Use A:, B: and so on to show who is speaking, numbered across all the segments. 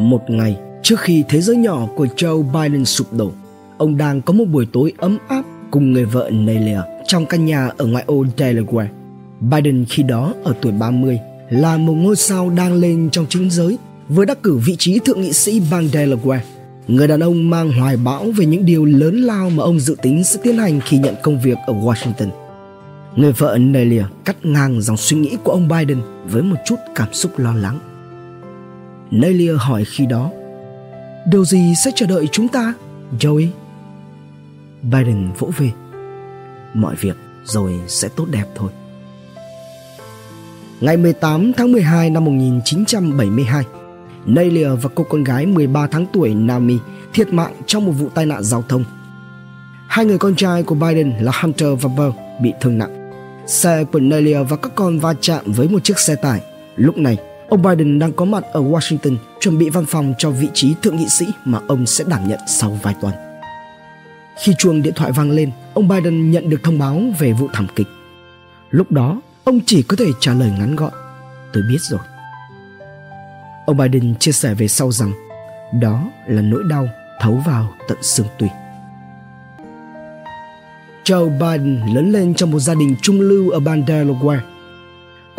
A: Một ngày trước khi thế giới nhỏ của Joe Biden sụp đổ, ông đang có một buổi tối ấm áp cùng người vợ Nelia trong căn nhà ở ngoại ô Delaware. Biden khi đó ở tuổi 30 là một ngôi sao đang lên trong chính giới với đắc cử vị trí thượng nghị sĩ bang Delaware. Người đàn ông mang hoài bão về những điều lớn lao mà ông dự tính sẽ tiến hành khi nhận công việc ở Washington. Người vợ Nelia cắt ngang dòng suy nghĩ của ông Biden với một chút cảm xúc lo lắng. Nelia hỏi khi đó, Điều gì sẽ chờ đợi chúng ta, Joey? Biden vỗ về. Mọi việc rồi sẽ tốt đẹp thôi. Ngày 18 tháng 12 năm 1972, Nelia và cô con gái 13 tháng tuổi Nami thiệt mạng trong một vụ tai nạn giao thông. Hai người con trai của Biden là Hunter và Burr bị thương nặng. Xe của Nelia và các con va chạm với một chiếc xe tải. Lúc này, ông Biden đang có mặt ở Washington chuẩn bị văn phòng cho vị trí thượng nghị sĩ mà ông sẽ đảm nhận sau vài tuần. Khi chuông điện thoại vang lên, ông Biden nhận được thông báo về vụ thảm kịch. Lúc đó, ông chỉ có thể trả lời ngắn gọn, tôi biết rồi. Ông Biden chia sẻ về sau rằng đó là nỗi đau thấu vào tận xương tủy. Joe Biden lớn lên trong một gia đình trung lưu ở bang Delaware.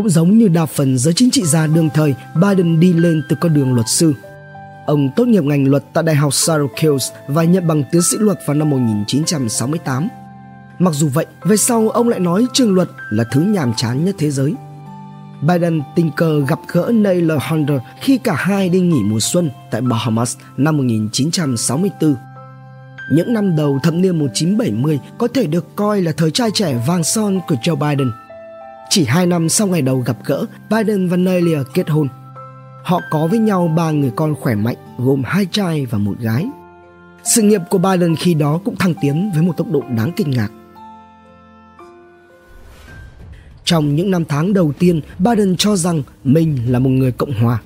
A: Cũng giống như đa phần giới chính trị gia đương thời, Biden đi lên từ con đường luật sư. Ông tốt nghiệp ngành luật tại Đại học Syracuse và nhận bằng tiến sĩ luật vào năm 1968. Mặc dù vậy, về sau ông lại nói trường luật là thứ nhàm chán nhất thế giới. Biden tình cờ gặp gỡ Naylor Hunter khi cả hai đi nghỉ mùa xuân tại Bahamas năm 1964. Những năm đầu thập niên 1970 có thể được coi là thời trai trẻ vàng son của Joe Biden. Chỉ hai năm sau ngày đầu gặp gỡ, Biden và Nelia kết hôn. Họ có với nhau ba người con khỏe mạnh gồm hai trai và một gái. Sự nghiệp của Biden khi đó cũng thăng tiến với một tốc độ đáng kinh ngạc. Trong những năm tháng đầu tiên, Biden cho rằng mình là một người Cộng hòa.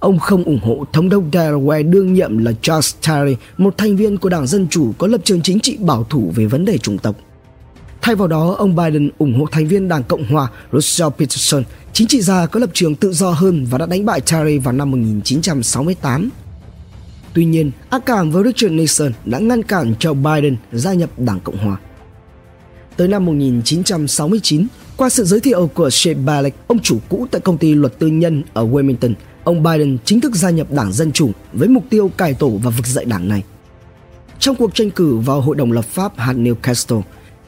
A: Ông không ủng hộ thống đốc Delaware đương nhiệm là Charles Terry, một thành viên của Đảng Dân Chủ có lập trường chính trị bảo thủ về vấn đề chủng tộc. Thay vào đó, ông Biden ủng hộ thành viên Đảng Cộng hòa Russell Peterson, chính trị gia có lập trường tự do hơn và đã đánh bại Terry vào năm 1968. Tuy nhiên, ác cảm với Richard Nixon đã ngăn cản cho Biden gia nhập Đảng Cộng hòa. Tới năm 1969, qua sự giới thiệu của Shea Balek, ông chủ cũ tại công ty luật tư nhân ở Wilmington, ông Biden chính thức gia nhập Đảng Dân Chủ với mục tiêu cải tổ và vực dậy đảng này. Trong cuộc tranh cử vào Hội đồng lập pháp hạt Newcastle,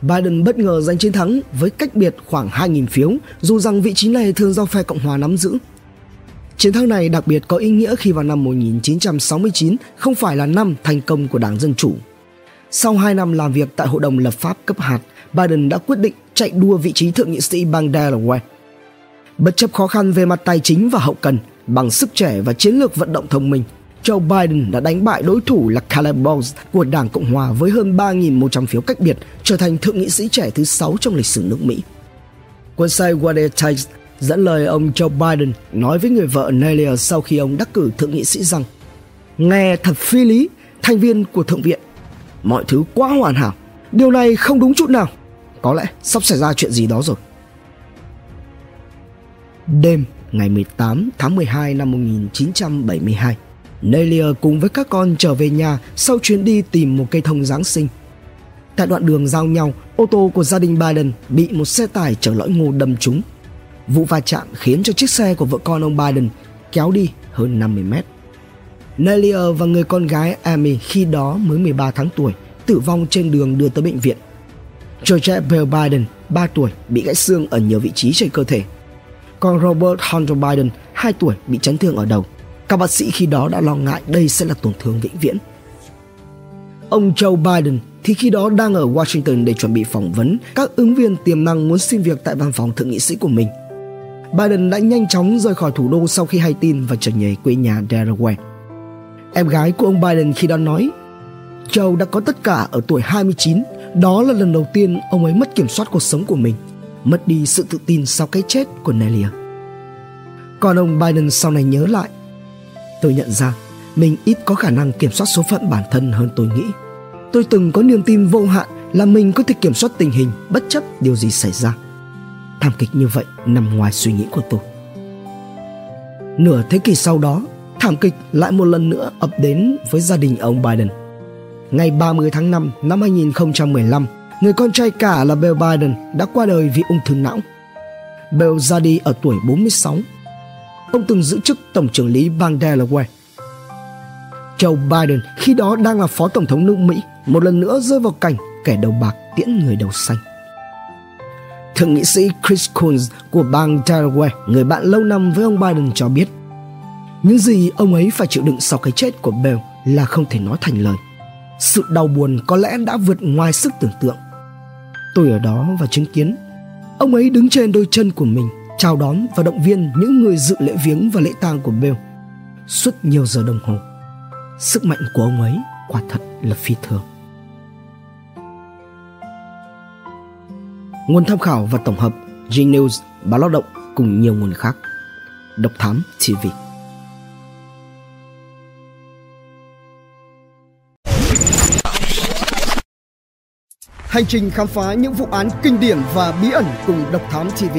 A: Biden bất ngờ giành chiến thắng với cách biệt khoảng 2.000 phiếu, dù rằng vị trí này thường do phe Cộng hòa nắm giữ. Chiến thắng này đặc biệt có ý nghĩa khi vào năm 1969 không phải là năm thành công của Đảng Dân Chủ. Sau 2 năm làm việc tại Hội đồng lập pháp cấp hạt, Biden đã quyết định chạy đua vị trí thượng nghị sĩ bang Delaware. Bất chấp khó khăn về mặt tài chính và hậu cần, bằng sức trẻ và chiến lược vận động thông minh, Joe Biden đã đánh bại đối thủ là Caleb Bowles của Đảng Cộng hòa với hơn 3.100 phiếu cách biệt, trở thành thượng nghị sĩ trẻ thứ 6 trong lịch sử nước Mỹ. Quân sai Wade Times dẫn lời ông Joe Biden nói với người vợ Nelia sau khi ông đắc cử thượng nghị sĩ rằng Nghe thật phi lý, thành viên của Thượng viện. Mọi thứ quá hoàn hảo. Điều này không đúng chút nào. Có lẽ sắp xảy ra chuyện gì đó rồi. Đêm ngày 18 tháng 12 năm 1972, Nelia cùng với các con trở về nhà sau chuyến đi tìm một cây thông Giáng sinh. Tại đoạn đường giao nhau, ô tô của gia đình Biden bị một xe tải chở lõi ngô đâm trúng. Vụ va chạm khiến cho chiếc xe của vợ con ông Biden kéo đi hơn 50 mét. Nelia và người con gái Amy khi đó mới 13 tháng tuổi tử vong trên đường đưa tới bệnh viện George Bell Biden, 3 tuổi, bị gãy xương ở nhiều vị trí trên cơ thể. Còn Robert Hunter Biden, 2 tuổi, bị chấn thương ở đầu. Các bác sĩ khi đó đã lo ngại đây sẽ là tổn thương vĩnh viễn. Ông Joe Biden thì khi đó đang ở Washington để chuẩn bị phỏng vấn các ứng viên tiềm năng muốn xin việc tại văn phòng thượng nghị sĩ của mình. Biden đã nhanh chóng rời khỏi thủ đô sau khi hay tin và trở về quê nhà Delaware. Em gái của ông Biden khi đó nói Joe đã có tất cả ở tuổi 29 đó là lần đầu tiên ông ấy mất kiểm soát cuộc sống của mình, mất đi sự tự tin sau cái chết của Nelia. Còn ông Biden sau này nhớ lại, tôi nhận ra mình ít có khả năng kiểm soát số phận bản thân hơn tôi nghĩ. Tôi từng có niềm tin vô hạn là mình có thể kiểm soát tình hình bất chấp điều gì xảy ra. Thảm kịch như vậy nằm ngoài suy nghĩ của tôi. Nửa thế kỷ sau đó, thảm kịch lại một lần nữa ập đến với gia đình ông Biden. Ngày 30 tháng 5 năm 2015, người con trai cả là Bill Biden đã qua đời vì ung thư não. Bill ra đi ở tuổi 46. Ông từng giữ chức tổng trưởng lý bang Delaware. Joe Biden khi đó đang là phó tổng thống nước Mỹ một lần nữa rơi vào cảnh kẻ đầu bạc tiễn người đầu xanh. Thượng nghị sĩ Chris Coons của bang Delaware, người bạn lâu năm với ông Biden cho biết những gì ông ấy phải chịu đựng sau cái chết của Bell là không thể nói thành lời. Sự đau buồn có lẽ đã vượt ngoài sức tưởng tượng. Tôi ở đó và chứng kiến ông ấy đứng trên đôi chân của mình chào đón và động viên những người dự lễ viếng và lễ tang của Bill suốt nhiều giờ đồng hồ. Sức mạnh của ông ấy quả thật là phi thường. Nguồn tham khảo và tổng hợp G News, Báo Lao động cùng nhiều nguồn khác. Độc Thám TV Hành trình khám phá những vụ án kinh điển và bí ẩn cùng Độc Thám TV